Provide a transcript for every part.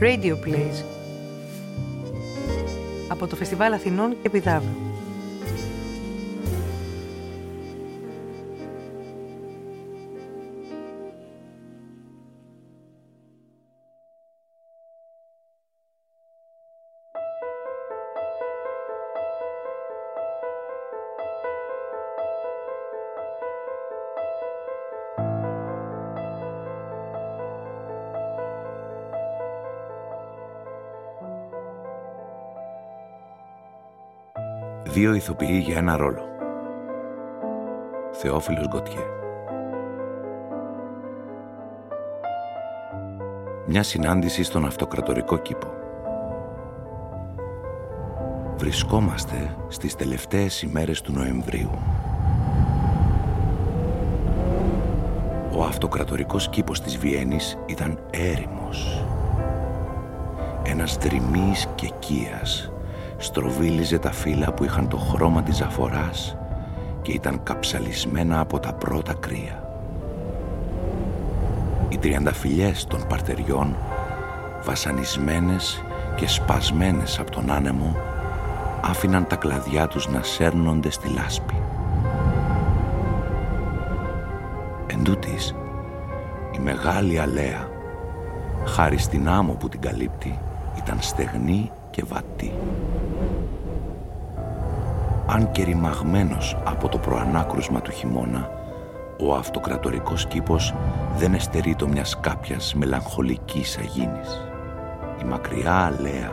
Radio Plays από το Φεστιβάλ Αθηνών και Πιδάβου. Δύο ηθοποιοί για ένα ρόλο. Θεόφιλος Γκοτιέ. Μια συνάντηση στον αυτοκρατορικό κήπο. Βρισκόμαστε στις τελευταίες ημέρες του Νοεμβρίου. Ο αυτοκρατορικός κήπος της Βιέννης ήταν έρημος. Ένας δρυμής και κίας στροβίλιζε τα φύλλα που είχαν το χρώμα της αφοράς και ήταν καψαλισμένα από τα πρώτα κρύα. Οι τριανταφυλιές των παρτεριών, βασανισμένες και σπασμένες από τον άνεμο, άφηναν τα κλαδιά τους να σέρνονται στη λάσπη. Εν τούτης, η μεγάλη αλέα, χάρη στην άμμο που την καλύπτει, ήταν στεγνή και βατή αν και ρημαγμένος από το προανάκρουσμα του χειμώνα, ο αυτοκρατορικός κήπος δεν εστερεί το μιας κάποιας μελαγχολικής αγίνης. Η μακριά αλέα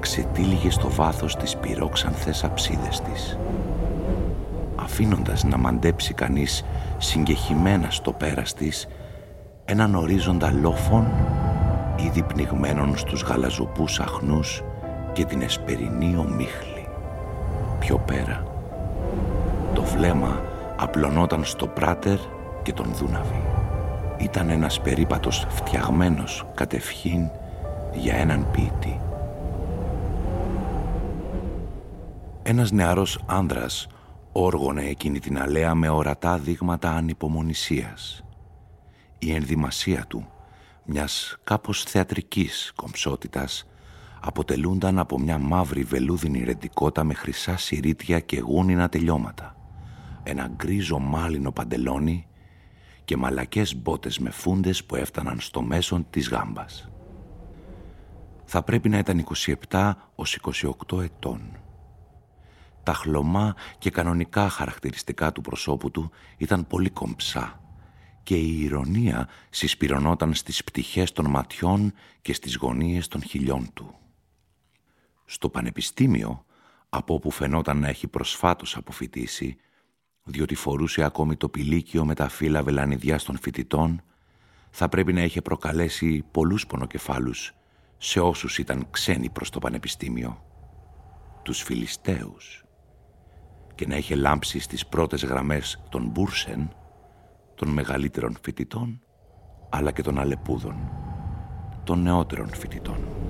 ξετύλιγε στο βάθος της πυρόξανθες αψίδες της. Αφήνοντας να μαντέψει κανείς συγκεχημένα στο πέρας της έναν ορίζοντα λόφων ήδη πνιγμένων στους γαλαζοπούς αχνούς και την εσπερινή ομίχλη πιο πέρα. Το βλέμμα απλωνόταν στο πράτερ και τον Δούναβη. Ήταν ένας περίπατος φτιαγμένος κατευχήν για έναν ποιητή. Ένας νεαρός άνδρας όργωνε εκείνη την αλέα με ορατά δείγματα ανυπομονησίας. Η ενδυμασία του, μιας κάπως θεατρικής κομψότητας, αποτελούνταν από μια μαύρη βελούδινη ρεντικότα με χρυσά συρίτια και γούνινα τελειώματα, ένα γκρίζο μάλινο παντελόνι και μαλακές μπότες με φούντες που έφταναν στο μέσον της γάμπας. Θα πρέπει να ήταν 27 ως 28 ετών. Τα χλωμά και κανονικά χαρακτηριστικά του προσώπου του ήταν πολύ κομψά και η ηρωνία συσπυρωνόταν στις πτυχές των ματιών και στις γωνίες των χιλιών του. Στο πανεπιστήμιο, από όπου φαινόταν να έχει προσφάτως αποφυτίσει, διότι φορούσε ακόμη το πηλίκιο με τα φύλλα βελανιδιάς των φοιτητών, θα πρέπει να είχε προκαλέσει πολλούς πονοκεφάλους σε όσους ήταν ξένοι προς το πανεπιστήμιο, τους Φιλιστέους, και να είχε λάμψει στις πρώτες γραμμές των Μπούρσεν, των μεγαλύτερων φοιτητών, αλλά και των Αλεπούδων, των νεότερων φοιτητών.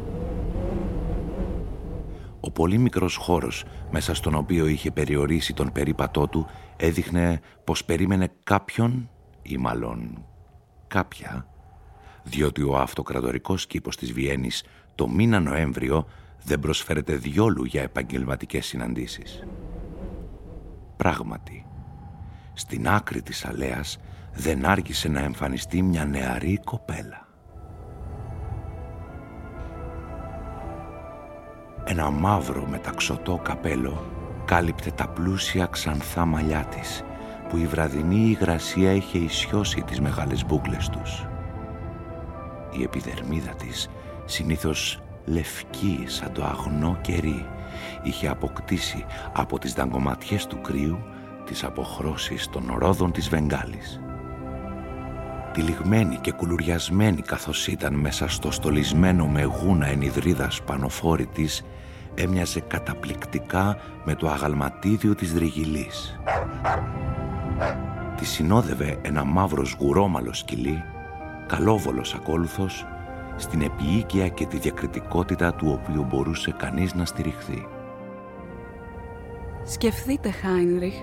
Ο πολύ μικρός χώρος μέσα στον οποίο είχε περιορίσει τον περίπατό του έδειχνε πως περίμενε κάποιον ή μάλλον κάποια διότι ο αυτοκρατορικός κήπος της Βιέννης το μήνα Νοέμβριο δεν προσφέρεται διόλου για επαγγελματικές συναντήσεις. Πράγματι, στην άκρη της αλέας δεν άργησε να εμφανιστεί μια νεαρή κοπέλα. Ένα μαύρο μεταξωτό καπέλο κάλυπτε τα πλούσια ξανθά μαλλιά της, που η βραδινή υγρασία είχε ισιώσει τις μεγάλες μπούκλες τους. Η επιδερμίδα της, συνήθως λευκή σαν το αγνό κερί, είχε αποκτήσει από τις δαγκωματιές του κρύου τις αποχρώσεις των ρόδων της Βεγγάλης τυλιγμένη και κουλουριασμένη καθώς ήταν μέσα στο στολισμένο με γούνα ενιδρίδας πανοφόρη της, έμοιαζε καταπληκτικά με το αγαλματίδιο της δρυγυλής. Τη συνόδευε ένα μαύρος σγουρόμαλο σκυλί, καλόβολος ακόλουθος, στην επιοίκεια και τη διακριτικότητα του οποίου μπορούσε κανείς να στηριχθεί. «Σκεφτείτε, Χάινριχ»,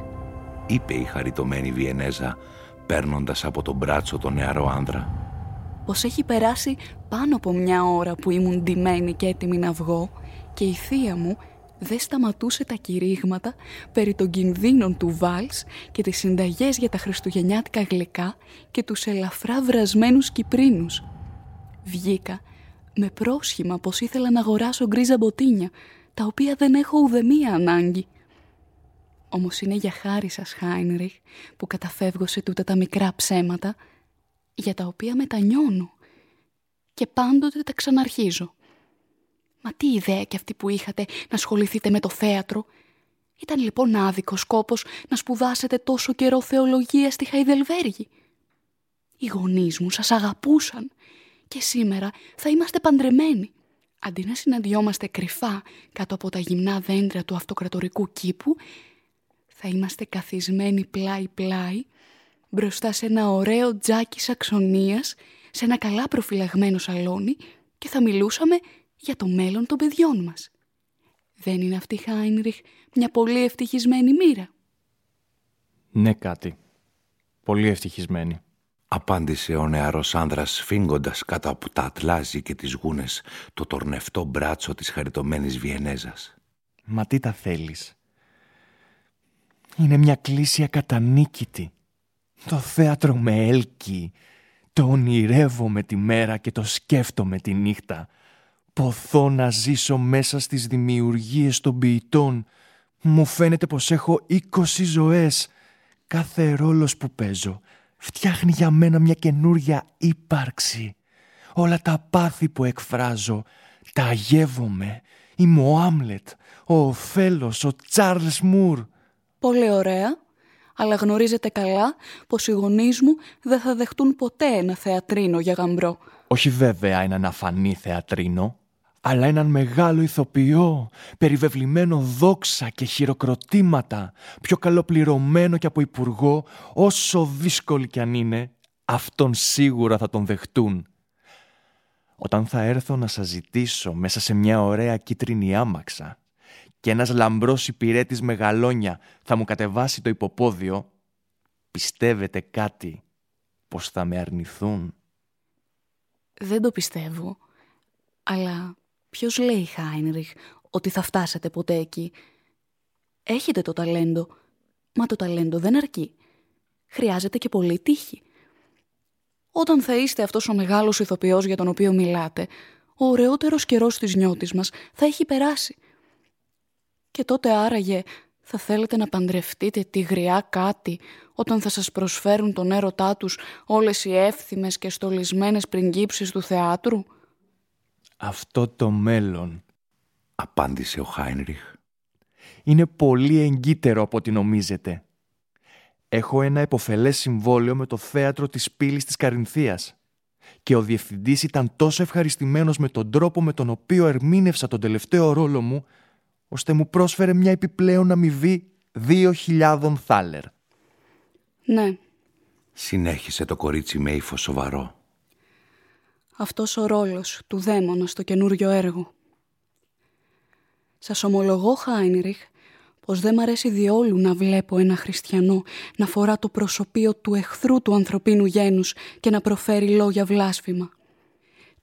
είπε η χαριτωμένη Βιενέζα, παίρνοντας από τον μπράτσο τον νεαρό άνδρα. πως έχει περάσει πάνω από μια ώρα που ήμουν ντυμένη και έτοιμη να βγω και η θεία μου δεν σταματούσε τα κηρύγματα περί των κινδύνων του Βάλς και τις συνταγές για τα χριστουγεννιάτικα γλυκά και τους ελαφρά βρασμένους Κυπρίνους. Βγήκα με πρόσχημα πως ήθελα να αγοράσω γκρίζα μποτίνια, τα οποία δεν έχω ουδεμία ανάγκη. Όμως είναι για χάρη σας, Χάινριχ, που καταφεύγω σε τούτα τα μικρά ψέματα, για τα οποία μετανιώνω και πάντοτε τα ξαναρχίζω. Μα τι ιδέα κι αυτή που είχατε να ασχοληθείτε με το θέατρο. Ήταν λοιπόν άδικο σκόπος να σπουδάσετε τόσο καιρό θεολογία στη Χαϊδελβέργη. Οι γονείς μου σας αγαπούσαν και σήμερα θα είμαστε παντρεμένοι. Αντί να συναντιόμαστε κρυφά κάτω από τα γυμνά δέντρα του αυτοκρατορικού κήπου, θα είμαστε καθισμένοι πλάι-πλάι μπροστά σε ένα ωραίο τζάκι σαξονίας, σε ένα καλά προφυλαγμένο σαλόνι και θα μιλούσαμε για το μέλλον των παιδιών μας. Δεν είναι αυτή, Χάινριχ, μια πολύ ευτυχισμένη μοίρα. Ναι, κάτι. Πολύ ευτυχισμένη. Απάντησε ο νεαρός άνδρας φύγοντας κάτω από τα ατλάζι και τις γούνες το τορνευτό μπράτσο της χαριτωμένης Βιενέζας. Μα τι τα θέλεις. Είναι μια κλίση ακατανίκητη. Το θέατρο με έλκει. Το ονειρεύομαι τη μέρα και το σκέφτομαι τη νύχτα. Ποθώ να ζήσω μέσα στις δημιουργίες των ποιητών. Μου φαίνεται πως έχω είκοσι ζωές. Κάθε ρόλος που παίζω φτιάχνει για μένα μια καινούρια ύπαρξη. Όλα τα πάθη που εκφράζω, τα αγεύομαι. Είμαι ο Άμλετ, ο Οθέλος, ο Τσάρλς Μουρ. Πολύ ωραία, αλλά γνωρίζετε καλά πως οι γονείς μου δεν θα δεχτούν ποτέ ένα θεατρίνο για γαμπρό. Όχι βέβαια έναν αφανή θεατρίνο, αλλά έναν μεγάλο ηθοποιό, περιβεβλημένο δόξα και χειροκροτήματα, πιο καλοπληρωμένο και από υπουργό, όσο δύσκολη κι αν είναι, αυτόν σίγουρα θα τον δεχτούν. Όταν θα έρθω να σας ζητήσω μέσα σε μια ωραία κίτρινη άμαξα και ένας λαμπρός υπηρέτης μεγαλόνια θα μου κατεβάσει το υποπόδιο, πιστεύετε κάτι πως θα με αρνηθούν; Δεν το πιστεύω, αλλά Ποιος λέει, Χάινριχ, ότι θα φτάσετε ποτέ εκεί; Έχετε το ταλέντο, μα το ταλέντο δεν αρκεί. Χρειάζεται και πολύ τύχη. Όταν θα είστε αυτός ο μεγάλος ηθοποιός για τον οποίο μιλάτε, ο ωραιότερος καιρός της νιώτης μας θα έχει περάσει. Και τότε άραγε θα θέλετε να παντρευτείτε τη γριά κάτι όταν θα σας προσφέρουν τον έρωτά τους όλες οι εύθυμες και στολισμένες πριγκίψεις του θεάτρου; Αυτό το μέλλον, απάντησε ο Χάινριχ, είναι πολύ εγκύτερο από ό,τι νομίζετε. Έχω ένα εποφελές συμβόλαιο με το θέατρο της πύλης της Καρινθίας και ο διευθυντής ήταν τόσο ευχαριστημένος με τον τρόπο με τον οποίο ερμήνευσα τον τελευταίο ρόλο μου, ώστε μου πρόσφερε μια επιπλέον αμοιβή δύο χιλιάδων θάλερ. Ναι. Συνέχισε το κορίτσι με ύφος σοβαρό αυτός ο ρόλος του δαίμονα στο καινούριο έργο. Σας ομολογώ, Χάινριχ, πως δεν μ' αρέσει διόλου να βλέπω ένα χριστιανό να φορά το προσωπείο του εχθρού του ανθρωπίνου γένους και να προφέρει λόγια βλάσφημα.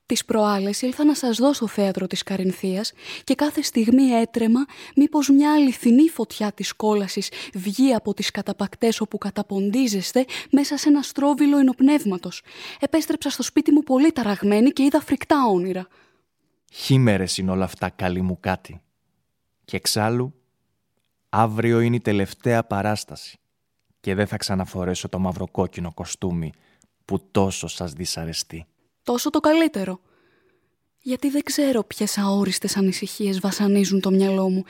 Τις προάλλες ήλθα να σας δώσω θέατρο της Καρινθίας και κάθε στιγμή έτρεμα μήπως μια αληθινή φωτιά της κόλασης βγει από τις καταπακτές όπου καταποντίζεστε μέσα σε ένα στρόβιλο ενοπνεύματος. Επέστρεψα στο σπίτι μου πολύ ταραγμένη και είδα φρικτά όνειρα. Χήμερες είναι όλα αυτά καλή μου κάτι. Και εξάλλου, αύριο είναι η τελευταία παράσταση και δεν θα ξαναφορέσω το μαυροκόκκινο κοστούμι που τόσο σας δυσαρεστεί τόσο το καλύτερο. Γιατί δεν ξέρω ποιες αόριστες ανησυχίες βασανίζουν το μυαλό μου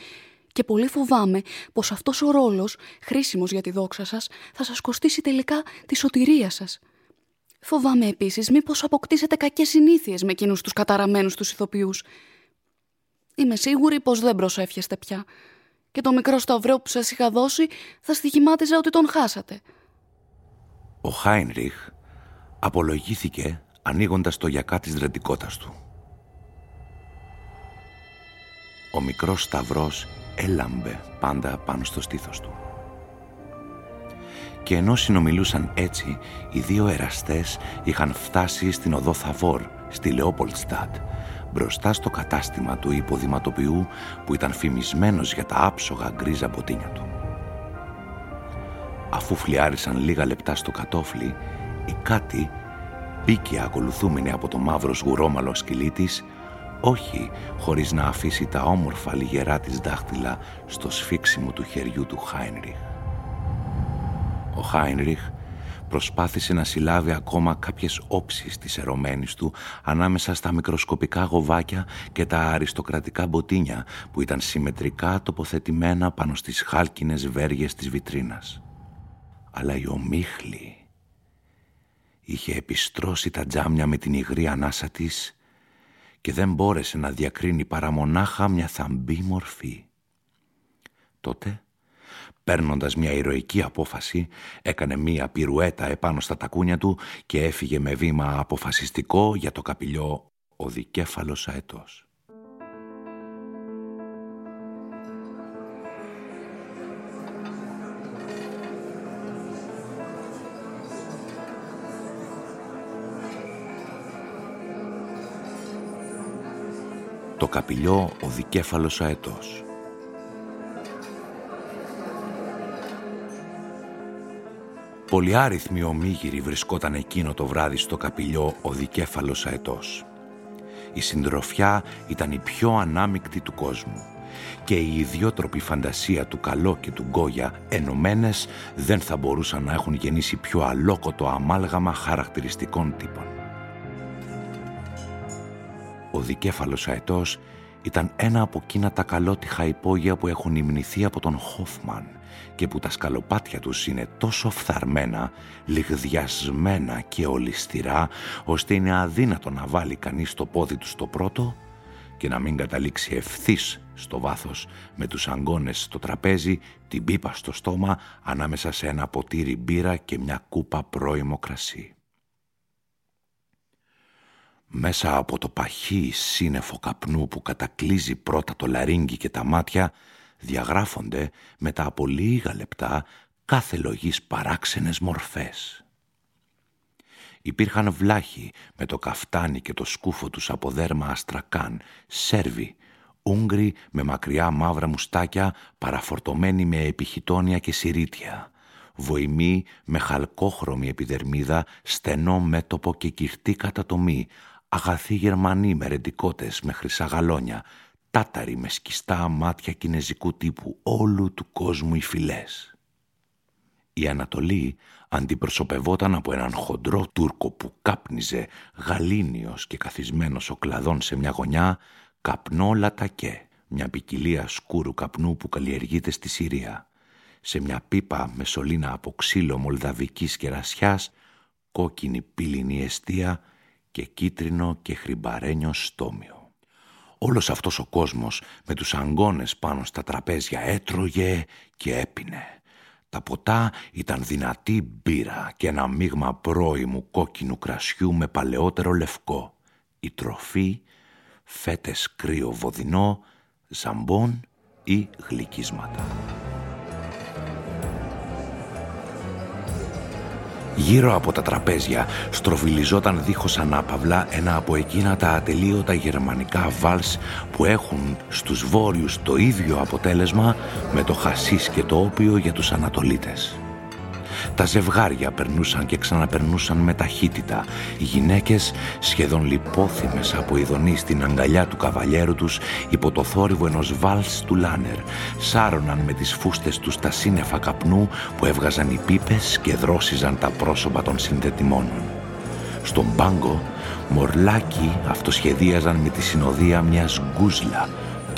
και πολύ φοβάμαι πως αυτός ο ρόλος, χρήσιμος για τη δόξα σας, θα σας κοστίσει τελικά τη σωτηρία σας. Φοβάμαι επίσης μήπως αποκτήσετε κακές συνήθειες με εκείνους τους καταραμένους τους ηθοποιούς. Είμαι σίγουρη πως δεν προσεύχεστε πια και το μικρό σταυρό που σας είχα δώσει θα στοιχημάτιζα ότι τον χάσατε. Ο Χάινριχ απολογήθηκε ανοίγοντας το γιακά της δρεντικότας του. Ο μικρός σταυρός έλαμπε πάντα πάνω στο στήθος του. Και ενώ συνομιλούσαν έτσι, οι δύο εραστές είχαν φτάσει στην οδό Θαβόρ, στη Λεόπολτστάτ, μπροστά στο κατάστημα του υποδηματοποιού που ήταν φημισμένος για τα άψογα γκρίζα μποτίνια του. Αφού φλιάρισαν λίγα λεπτά στο κατόφλι, η Κάτι μπήκε ακολουθούμενη από το μαύρος σγουρόμαλο σκυλί της, όχι χωρίς να αφήσει τα όμορφα λιγερά της δάχτυλα στο σφίξιμο του χεριού του Χάινριχ. Ο Χάινριχ προσπάθησε να συλλάβει ακόμα κάποιες όψεις της ερωμένης του ανάμεσα στα μικροσκοπικά γοβάκια και τα αριστοκρατικά μποτίνια που ήταν συμμετρικά τοποθετημένα πάνω στις χάλκινες βέργες της βιτρίνας. Αλλά η ομίχλη είχε επιστρώσει τα τζάμια με την υγρή ανάσα της και δεν μπόρεσε να διακρίνει παρά μονάχα μια θαμπή μορφή. Τότε Παίρνοντας μια ηρωική απόφαση, έκανε μια πυρουέτα επάνω στα τακούνια του και έφυγε με βήμα αποφασιστικό για το καπηλιό ο δικέφαλος αετός. Το καπηλιό ο δικέφαλος αετός. Πολυάριθμοι ομίγυροι βρισκόταν εκείνο το βράδυ στο καπηλιό ο δικέφαλος αετός. Η συντροφιά ήταν η πιο ανάμεικτη του κόσμου και η ιδιότροπη φαντασία του Καλό και του Γκόγια ενωμένες δεν θα μπορούσαν να έχουν γεννήσει πιο αλόκοτο αμάλγαμα χαρακτηριστικών τύπων. Ο δικέφαλος αετός ήταν ένα από εκείνα τα καλότυχα υπόγεια που έχουν υμνηθεί από τον Χόφμαν και που τα σκαλοπάτια τους είναι τόσο φθαρμένα, λιγδιασμένα και ολιστηρά, ώστε είναι αδύνατο να βάλει κανείς το πόδι του στο πρώτο και να μην καταλήξει ευθύς στο βάθος με τους αγκώνες στο τραπέζι, την πίπα στο στόμα, ανάμεσα σε ένα ποτήρι μπύρα και μια κούπα πρώιμο κρασί. Μέσα από το παχύ σύννεφο καπνού που κατακλίζει πρώτα το λαρίνγκι και τα μάτια, διαγράφονται μετά από λίγα λεπτά κάθε λογής παράξενες μορφές. Υπήρχαν βλάχοι με το καφτάνι και το σκούφο τους από δέρμα αστρακάν, Σέρβοι, Ούγγροι με μακριά μαύρα μουστάκια παραφορτωμένοι με επιχιτόνια και συρίτια, βοημοί με χαλκόχρωμη επιδερμίδα, στενό μέτωπο και κυρτή κατατομή, αγαθοί Γερμανοί με ρεντικότες με χρυσά τάταροι με σκιστά μάτια κινέζικου τύπου όλου του κόσμου οι φυλές. Η Ανατολή αντιπροσωπευόταν από έναν χοντρό Τούρκο που κάπνιζε γαλήνιος και καθισμένος ο κλαδόν σε μια γωνιά καπνό λατακέ, μια ποικιλία σκούρου καπνού που καλλιεργείται στη Συρία. Σε μια πίπα με σωλήνα από ξύλο μολδαβικής κερασιάς, κόκκινη πύληνη αιστεία και κίτρινο και χρυμπαρένιο στόμιο. Όλος αυτός ο κόσμος με τους αγκώνες πάνω στα τραπέζια έτρωγε και έπινε. Τα ποτά ήταν δυνατή μπύρα και ένα μείγμα πρώιμου κόκκινου κρασιού με παλαιότερο λευκό. Η τροφή, φέτες κρύο βοδινό, ζαμπόν ή γλυκίσματα. Γύρω από τα τραπέζια στροβιλιζόταν δίχως ανάπαυλα ένα από εκείνα τα ατελείωτα γερμανικά βάλς που έχουν στους βόρειους το ίδιο αποτέλεσμα με το χασίς και το όπιο για τους Ανατολίτες. Τα ζευγάρια περνούσαν και ξαναπερνούσαν με ταχύτητα. Οι γυναίκες, σχεδόν λιπόθυμες από ειδονή στην αγκαλιά του καβαλιέρου τους, υπό το θόρυβο ενός βάλς του Λάνερ, σάρωναν με τις φούστες τους τα σύννεφα καπνού που έβγαζαν οι πίπες και δρόσιζαν τα πρόσωπα των συνδετημόνων. Στον πάγκο, μορλάκι αυτοσχεδίαζαν με τη συνοδεία μιας γκούσλα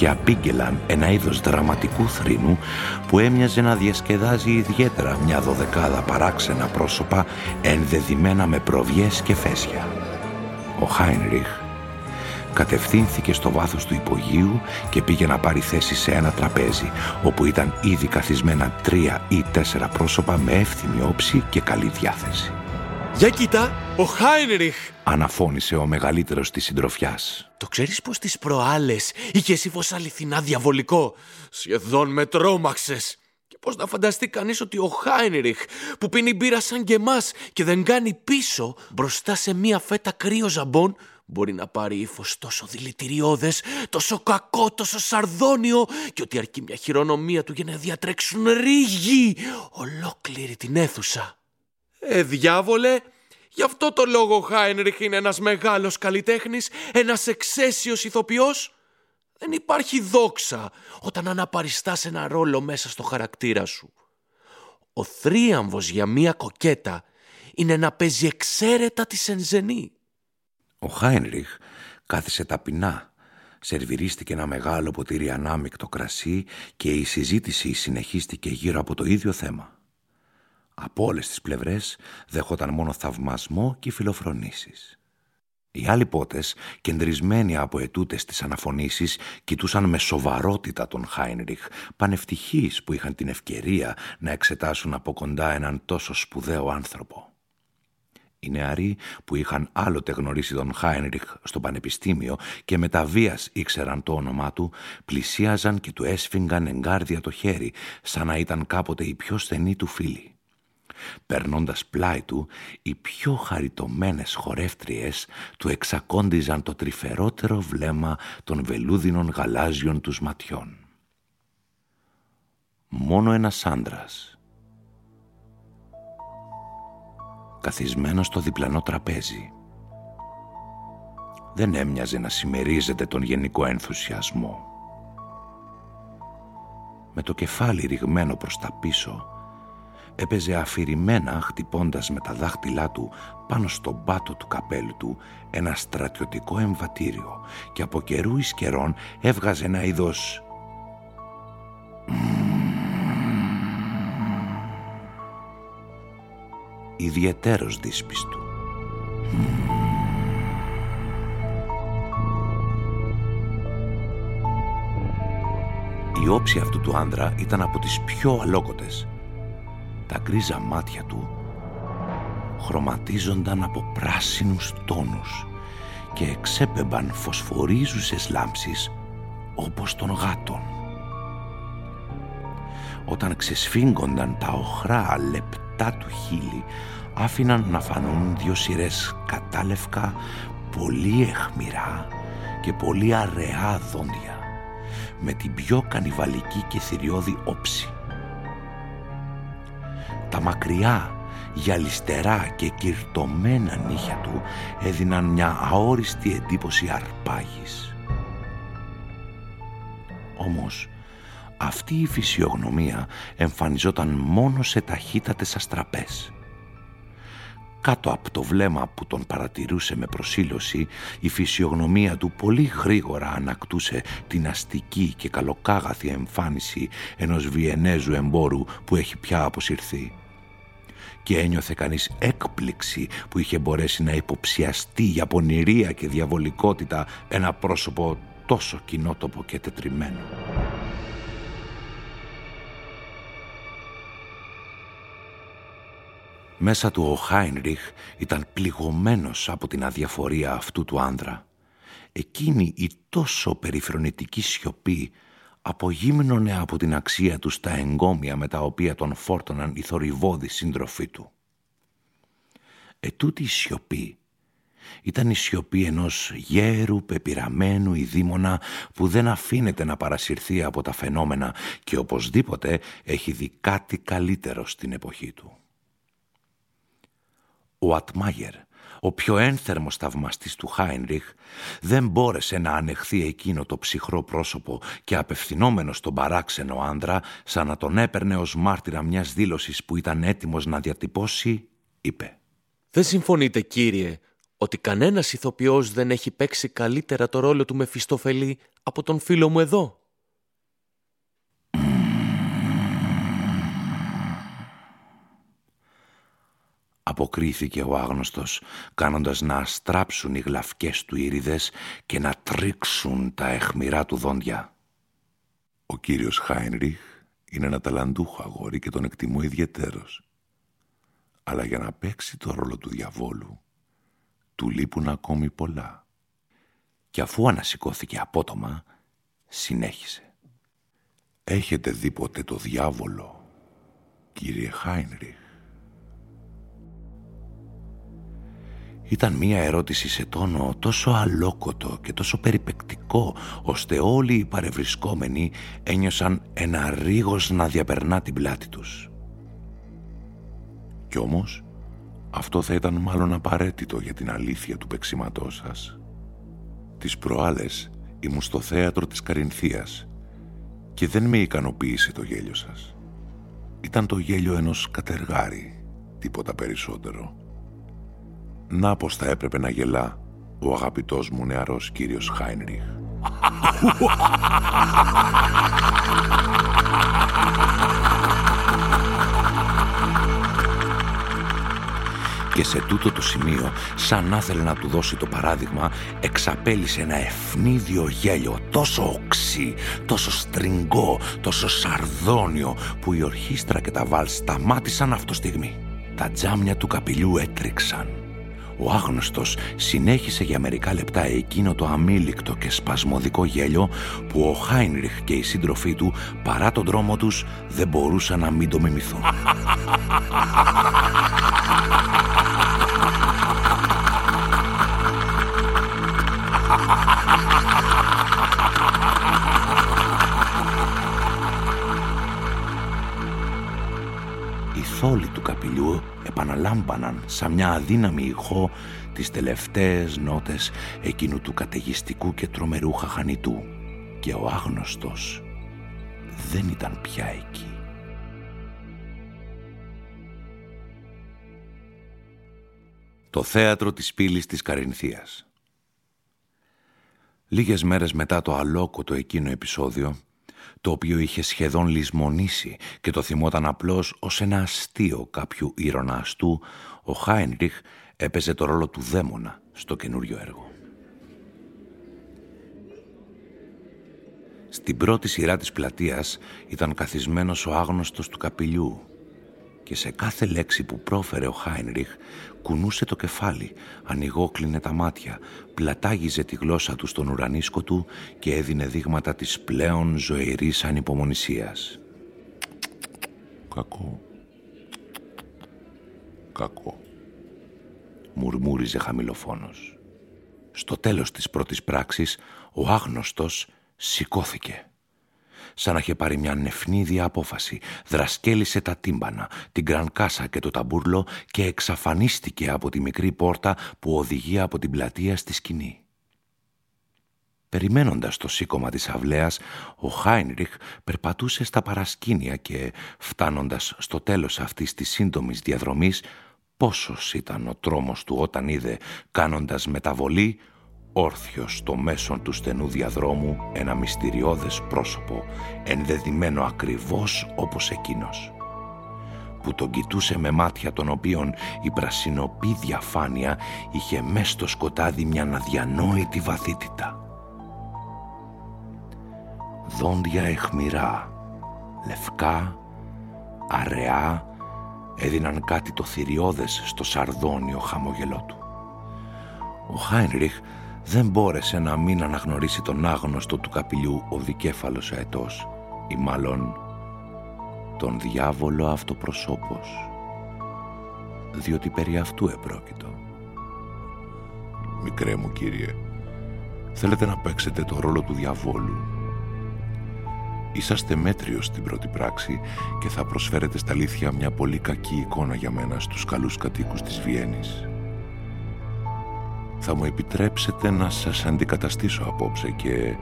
και απήγγελαν ένα είδος δραματικού θρήνου που έμοιαζε να διασκεδάζει ιδιαίτερα μια δωδεκάδα παράξενα πρόσωπα ενδεδημένα με προβιές και φέσια. Ο Χάινριχ κατευθύνθηκε στο βάθος του υπογείου και πήγε να πάρει θέση σε ένα τραπέζι όπου ήταν ήδη καθισμένα τρία ή τέσσερα πρόσωπα με εύθυμη όψη και καλή διάθεση. «Για κοίτα, ο Χάινριχ!» αναφώνησε ο μεγαλύτερος της συντροφιάς. «Το ξέρεις πως τις προάλλες είχες ύφος αληθινά διαβολικό; Σχεδόν με τρόμαξες. Και Πώς να φανταστεί κανείς ότι ο Χάινριχ που πίνει μπύρα σαν και εμάς και δεν κάνει πίσω μπροστά σε μία φέτα κρύο ζαμπόν μπορεί να πάρει ύφος τόσο δηλητηριώδες, τόσο κακό, τόσο σαρδόνιο και ότι αρκεί μια χειρονομία του για να διατρέξουν ρίγοι ολόκληρη την αίθουσα. Ε, διάβολε, γι' αυτό το λόγο ο Χάινριχ είναι ένας μεγάλος καλλιτέχνης, ένας εξαίσιος ηθοποιός. Δεν υπάρχει δόξα όταν αναπαριστάς ένα ρόλο μέσα στο χαρακτήρα σου. Ο θρίαμβος για μία κοκέτα είναι να παίζει εξαίρετα τη σενζενή. Ο Χάινριχ κάθισε ταπεινά. Σερβιρίστηκε ένα μεγάλο ποτήρι ανάμεικτο κρασί και η συζήτηση συνεχίστηκε γύρω από το ίδιο θέμα. Από όλες τις πλευρές δεχόταν μόνο θαυμασμό και φιλοφρονήσεις. Οι άλλοι πότες, κεντρισμένοι από ετούτες τις αναφωνήσεις, κοιτούσαν με σοβαρότητα τον Χάινριχ, πανευτυχείς που είχαν την ευκαιρία να εξετάσουν από κοντά έναν τόσο σπουδαίο άνθρωπο. Οι νεαροί που είχαν άλλοτε γνωρίσει τον Χάινριχ στο πανεπιστήμιο και με τα βίας ήξεραν το όνομά του, πλησίαζαν και του έσφιγγαν εγκάρδια το χέρι, σαν να ήταν κάποτε οι πιο στενοί του φίλοι. Περνώντας πλάι του, οι πιο χαριτωμένες χορεύτριες του εξακόντιζαν το τρυφερότερο βλέμμα των βελούδινων γαλάζιων τους ματιών. Μόνο ένας άντρας, καθισμένος στο διπλανό τραπέζι. Δεν έμοιαζε να συμμερίζεται τον γενικό ενθουσιασμό. Με το κεφάλι ριγμένο προς τα πίσω, έπαιζε αφηρημένα χτυπώντας με τα δάχτυλά του πάνω στον πάτο του καπέλου του ένα στρατιωτικό εμβατήριο και από καιρού εις καιρών έβγαζε ένα είδος ιδιαιτέρως δύσπιστου. Η όψη αυτού του άντρα ήταν από τις πιο αλόκοτες. Τα γκρίζα μάτια του χρωματίζονταν από πράσινους τόνους και εξέπεμπαν φωσφορίζουσες λάμψεις όπως των γάτων. Όταν ξεσφίγγονταν τα οχρά λεπτά του χείλη άφηναν να φανούν δύο σειρές κατάλευκα πολύ εχμηρά και πολύ αραιά δόντια με την πιο κανιβαλική και θηριώδη όψη. Τα μακριά, γυαλιστερά και κυρτωμένα νύχια του έδιναν μια αόριστη εντύπωση αρπάγης. Όμως, αυτή η φυσιογνωμία εμφανιζόταν μόνο σε ταχύτατες αστραπές. Κάτω από το βλέμμα που τον παρατηρούσε με προσήλωση, η φυσιογνωμία του πολύ γρήγορα ανακτούσε την αστική και καλοκάγαθη εμφάνιση ενός βιενέζου εμπόρου που έχει πια αποσυρθεί. Και ένιωθε κανείς έκπληξη που είχε μπορέσει να υποψιαστεί για πονηρία και διαβολικότητα ένα πρόσωπο τόσο κοινότοπο και τετριμένο. Μέσα του ο Χάινριχ ήταν πληγωμένος από την αδιαφορία αυτού του άνδρα. Εκείνη η τόσο περιφρονητική σιωπή απογύμνωνε από την αξία του στα εγκόμια με τα οποία τον φόρτωναν οι θορυβόδοι σύντροφοί του. Ετούτη η σιωπή ήταν η σιωπή ενός γέρου πεπειραμένου ειδήμονα που δεν αφήνεται να παρασυρθεί από τα φαινόμενα και οπωσδήποτε έχει δει κάτι καλύτερο στην εποχή του. Ο Ατμάγερ, ο πιο ένθερμος θαυμαστής του Χάινριχ, δεν μπόρεσε να ανεχθεί εκείνο το ψυχρό πρόσωπο και απευθυνόμενο στον παράξενο άντρα, σαν να τον έπαιρνε ως μάρτυρα μιας δήλωσης που ήταν έτοιμος να διατυπώσει, είπε. «Δεν συμφωνείτε κύριε ότι κανένας ηθοποιός δεν έχει παίξει καλύτερα το ρόλο του Μεφιστοφελή από τον φίλο μου εδώ» αποκρίθηκε ο άγνωστος, κάνοντας να αστράψουν οι γλαυκές του ήριδες και να τρίξουν τα εχμηρά του δόντια. Ο κύριος Χάινριχ είναι ένα ταλαντούχο αγόρι και τον εκτιμώ ιδιαιτέρως. Αλλά για να παίξει το ρόλο του διαβόλου, του λείπουν ακόμη πολλά. Και αφού ανασηκώθηκε απότομα, συνέχισε. Έχετε δει ποτέ το διάβολο κύριε Χάινριχ; Ήταν μία ερώτηση σε τόνο τόσο αλόκοτο και τόσο περιπεκτικό, ώστε όλοι οι παρευρισκόμενοι ένιωσαν ένα ρίγος να διαπερνά την πλάτη τους. Κι όμως, αυτό θα ήταν μάλλον απαραίτητο για την αλήθεια του παίξηματός σας. Τις προάλλες ήμουν στο θέατρο της Καρινθίας και δεν με ικανοποίησε το γέλιο σας. Ήταν το γέλιο ενός κατεργάρι, τίποτα περισσότερο. Να πως θα έπρεπε να γελά ο αγαπητός μου νεαρός κύριος Χάινριχ. και σε τούτο το σημείο, σαν άθελε να του δώσει το παράδειγμα, εξαπέλυσε ένα ευνίδιο γέλιο τόσο οξύ, τόσο στριγκό, τόσο σαρδόνιο, που η ορχήστρα και τα βάλς σταμάτησαν αυτό στιγμή. Τα τζάμια του καπηλιού έτριξαν. Ο άγνωστος συνέχισε για μερικά λεπτά εκείνο το αμήλικτο και σπασμωδικό γέλιο που ο Χάινριχ και οι σύντροφοί του παρά τον δρόμο τους δεν μπορούσαν να μην το μιμηθούν. Οι θόλοι του καπηλιού επαναλάμπαναν σαν μια αδύναμη ηχό τις τελευταίες νότες εκείνου του καταιγιστικού και τρομερού χαχανιτού και ο άγνωστος δεν ήταν πια εκεί. Το θέατρο της πύλης της Καρινθίας Λίγες μέρες μετά το αλόκοτο εκείνο επεισόδιο, το οποίο είχε σχεδόν λησμονήσει και το θυμόταν απλώς ως ένα αστείο κάποιου ήρωνα ο Χάινριχ έπαιζε το ρόλο του δαίμονα στο καινούριο έργο. Στην πρώτη σειρά της πλατείας ήταν καθισμένος ο άγνωστος του καπηλιού και σε κάθε λέξη που πρόφερε ο Χάινριχ κουνούσε το κεφάλι, ανοιγόκλεινε τα μάτια, πλατάγιζε τη γλώσσα του στον ουρανίσκο του και έδινε δείγματα της πλέον ζωηρής ανυπομονησίας. «Κακό, κακό», μουρμούριζε χαμηλοφόνος. Στο τέλος της πρώτης πράξης, ο άγνωστος σηκώθηκε σαν να είχε πάρει μια νεφνίδια απόφαση. Δρασκέλισε τα τύμπανα, την κρανκάσα και το ταμπούρλο και εξαφανίστηκε από τη μικρή πόρτα που οδηγεί από την πλατεία στη σκηνή. Περιμένοντας το σήκωμα της αυλαίας, ο Χάινριχ περπατούσε στα παρασκήνια και, φτάνοντας στο τέλος αυτής της σύντομης διαδρομής, πόσος ήταν ο τρόμος του όταν είδε, κάνοντας μεταβολή, όρθιος στο μέσον του στενού διαδρόμου ένα μυστηριώδες πρόσωπο, ενδεδειμένο ακριβώς όπως εκείνος που τον κοιτούσε με μάτια των οποίων η πρασινοπή διαφάνεια είχε μες στο σκοτάδι μια αδιανόητη βαθύτητα. Δόντια εχμηρά, λευκά, αραιά, έδιναν κάτι το θηριώδες στο σαρδόνιο χαμογελό του. Ο Χάινριχ δεν μπόρεσε να μην αναγνωρίσει τον άγνωστο του καπηλιού ο δικέφαλος αετός ή μάλλον τον διάβολο αυτοπροσώπος διότι περί αυτού επρόκειτο. Μικρέ μου κύριε, θέλετε να παίξετε το ρόλο του διαβόλου. Είσαστε μέτριος στην πρώτη πράξη και θα προσφέρετε στα αλήθεια μια πολύ κακή εικόνα για μένα στους καλούς κατοίκους της Βιέννης θα μου επιτρέψετε να σας αντικαταστήσω απόψε και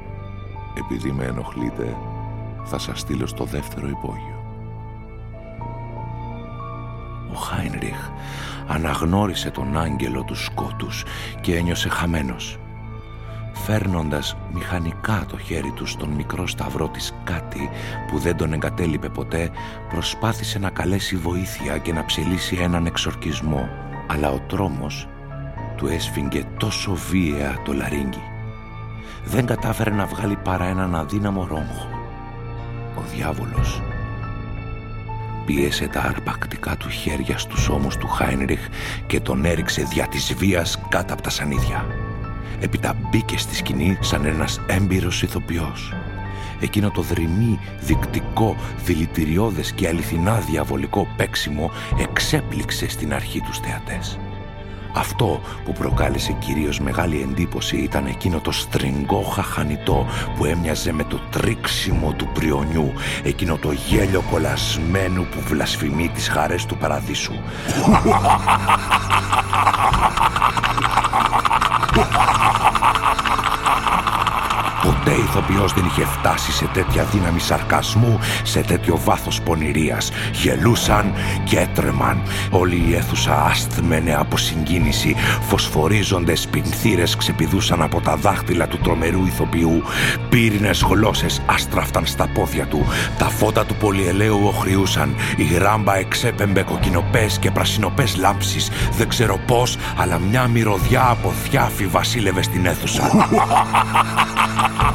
επειδή με ενοχλείτε θα σας στείλω στο δεύτερο υπόγειο. Ο Χάινριχ αναγνώρισε τον άγγελο του σκότους και ένιωσε χαμένος. Φέρνοντας μηχανικά το χέρι του στον μικρό σταυρό της κάτι που δεν τον εγκατέλειπε ποτέ, προσπάθησε να καλέσει βοήθεια και να ψελίσει έναν εξορκισμό. Αλλά ο τρόμος του έσφιγγε τόσο βίαια το λαρίνγκι. Δεν κατάφερε να βγάλει παρά έναν αδύναμο ρόγχο. Ο διάβολος πίεσε τα αρπακτικά του χέρια στους ώμους του Χάινριχ και τον έριξε δια της βίας κάτω από τα σανίδια. Έπειτα μπήκε στη σκηνή σαν ένας έμπειρος ηθοποιός. εκείνο το δρυμή, δικτικό, δηλητηριώδες και αληθινά διαβολικό παίξιμο εξέπληξε στην αρχή τους θεατές. Αυτό που προκάλεσε κυρίως μεγάλη εντύπωση ήταν εκείνο το στριγκό χαχανιτό που έμοιαζε με το τρίξιμο του πριονιού, εκείνο το γέλιο κολλασμένου που βλασφημεί τις χαρές του παραδείσου. Ποτέ ηθοποιός δεν είχε φτάσει σε τέτοια δύναμη σαρκασμού, σε τέτοιο βάθος πονηρίας. Γελούσαν και έτρεμαν. Όλη η αίθουσα άσθμενε από συγκίνηση. Φωσφορίζοντες πινθύρες ξεπηδούσαν από τα δάχτυλα του τρομερού ηθοποιού. Πύρινες γλώσσες άστραφταν στα πόδια του. Τα φώτα του πολυελαίου οχριούσαν. Η γράμπα εξέπεμπε κοκκινοπές και πρασινοπές λάμψεις. Δεν ξέρω πώς, αλλά μια μυρωδιά από θιάφη βασίλευε στην αίθουσα.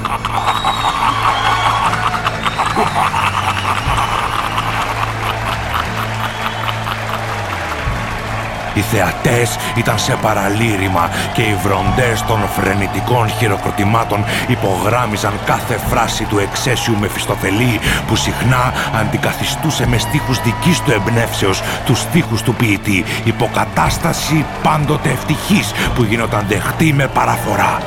Οι θεατές ήταν σε παραλήρημα και οι βροντές των φρενητικών χειροκροτημάτων υπογράμμιζαν κάθε φράση του εξαίσιου Μεφιστοφελή που συχνά αντικαθιστούσε με στίχους δικής του εμπνεύσεως τους στίχους του ποιητή υποκατάσταση πάντοτε ευτυχής που γινόταν δεχτή με παραφορά.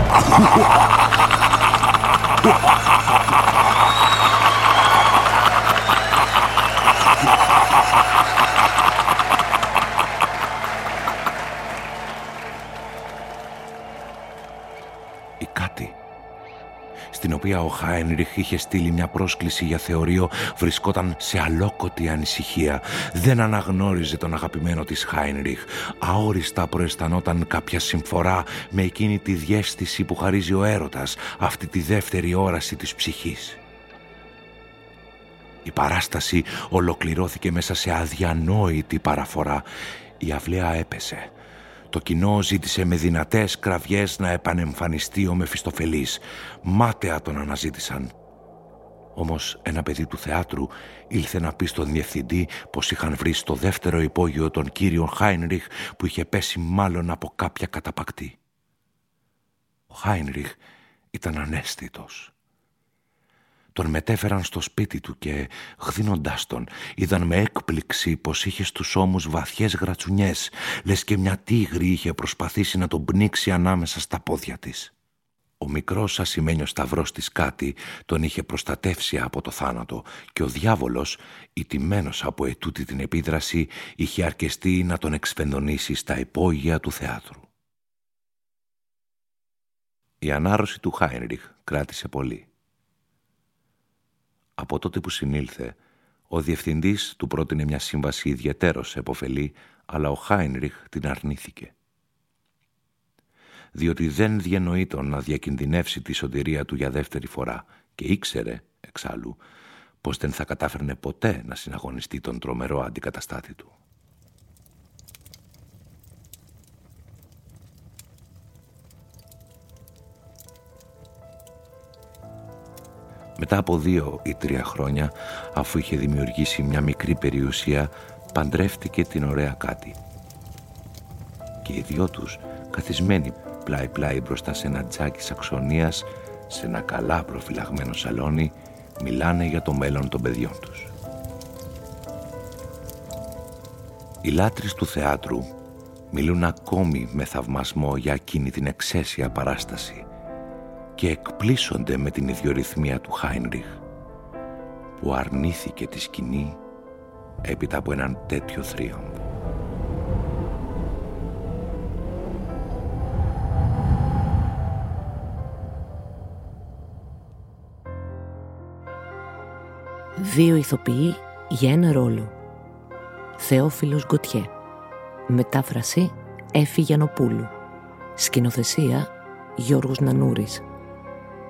Οποία ο Χάινριχ είχε στείλει μια πρόσκληση για θεωρείο βρισκόταν σε αλόκοτη ανησυχία. Δεν αναγνώριζε τον αγαπημένο της Χάινριχ. Αόριστα προαισθανόταν κάποια συμφορά με εκείνη τη διέστηση που χαρίζει ο έρωτας, αυτή τη δεύτερη όραση της ψυχής. Η παράσταση ολοκληρώθηκε μέσα σε αδιανόητη παραφορά. Η αυλαία έπεσε. Το κοινό ζήτησε με δυνατές κραυγές να επανεμφανιστεί ο Μεφιστοφελής. Μάταια τον αναζήτησαν. Όμως ένα παιδί του θεάτρου ήλθε να πει στον διευθυντή πως είχαν βρει στο δεύτερο υπόγειο τον κύριο Χάινριχ που είχε πέσει μάλλον από κάποια καταπακτή. Ο Χάινριχ ήταν ανέστητος. Τον μετέφεραν στο σπίτι του και, χδίνοντάς τον, είδαν με έκπληξη πως είχε στους ώμους βαθιές γρατσουνιές, λες και μια τίγρη είχε προσπαθήσει να τον πνίξει ανάμεσα στα πόδια της. Ο μικρός ασημένιος σταυρός της κάτι τον είχε προστατεύσει από το θάνατο και ο διάβολος, ιτημένος από ετούτη την επίδραση, είχε αρκεστεί να τον εξφενδονήσει στα υπόγεια του θεάτρου. Η ανάρρωση του Χάινριχ κράτησε πολύ. Από τότε που συνήλθε, ο διευθυντής του πρότεινε μια σύμβαση ιδιαιτέρως επωφελή, αλλά ο Χάινριχ την αρνήθηκε. Διότι δεν διανοείτον να διακινδυνεύσει τη σωτηρία του για δεύτερη φορά και ήξερε, εξάλλου, πως δεν θα κατάφερνε ποτέ να συναγωνιστεί τον τρομερό αντικαταστάτη του. Μετά από δύο ή τρία χρόνια, αφού είχε δημιουργήσει μια μικρή περιουσία, παντρεύτηκε την ωραία κάτι. Και οι δυο τους, καθισμένοι πλάι-πλάι μπροστά σε ένα τζάκι σαξονίας, σε ένα καλά προφυλαγμένο σαλόνι, μιλάνε για το μέλλον των παιδιών τους. Οι λάτρεις του θεάτρου μιλούν ακόμη με θαυμασμό για εκείνη την εξαίσια παράσταση και εκπλήσονται με την ιδιορυθμία του Χάινριχ που αρνήθηκε τη σκηνή έπειτα από έναν τέτοιο θρίαμβο. Δύο ηθοποιοί για ένα ρόλο. Θεόφιλος Γκοτιέ. Μετάφραση Έφη Γιανοπούλου. Σκηνοθεσία Γιώργος Νανούρης.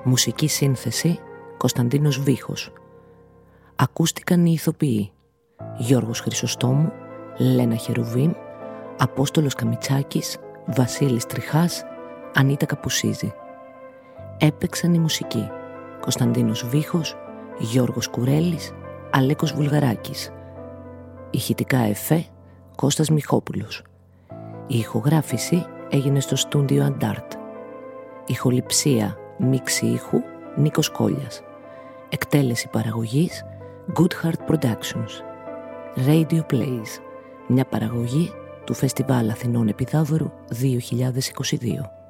Μουσική σύνθεση Κωνσταντίνος Βίχος. Ακούστηκαν οι ηθοποιοί Γιώργος Χρυσοστόμου, Λένα Χερουβίμ, Απόστολος Καμιτσάκης, Βασίλης Τριχάς, Ανίτα Καπουσίζη. Έπαιξαν η μουσική Κωνσταντίνος Βίχος, Γιώργος Κουρέλης, Αλέκος Βουλγαράκης. Ηχητικά εφέ Κώστας Μιχόπουλος. Η ηχογράφηση έγινε στο στούντιο Αντάρτ. Ηχοληψία Μίξη ήχου Νίκος Κόλιας. Εκτέλεση παραγωγής Good Heart Productions. Radio Plays. Μια παραγωγή του Φεστιβάλ Αθηνών Επιδάβρου 2022.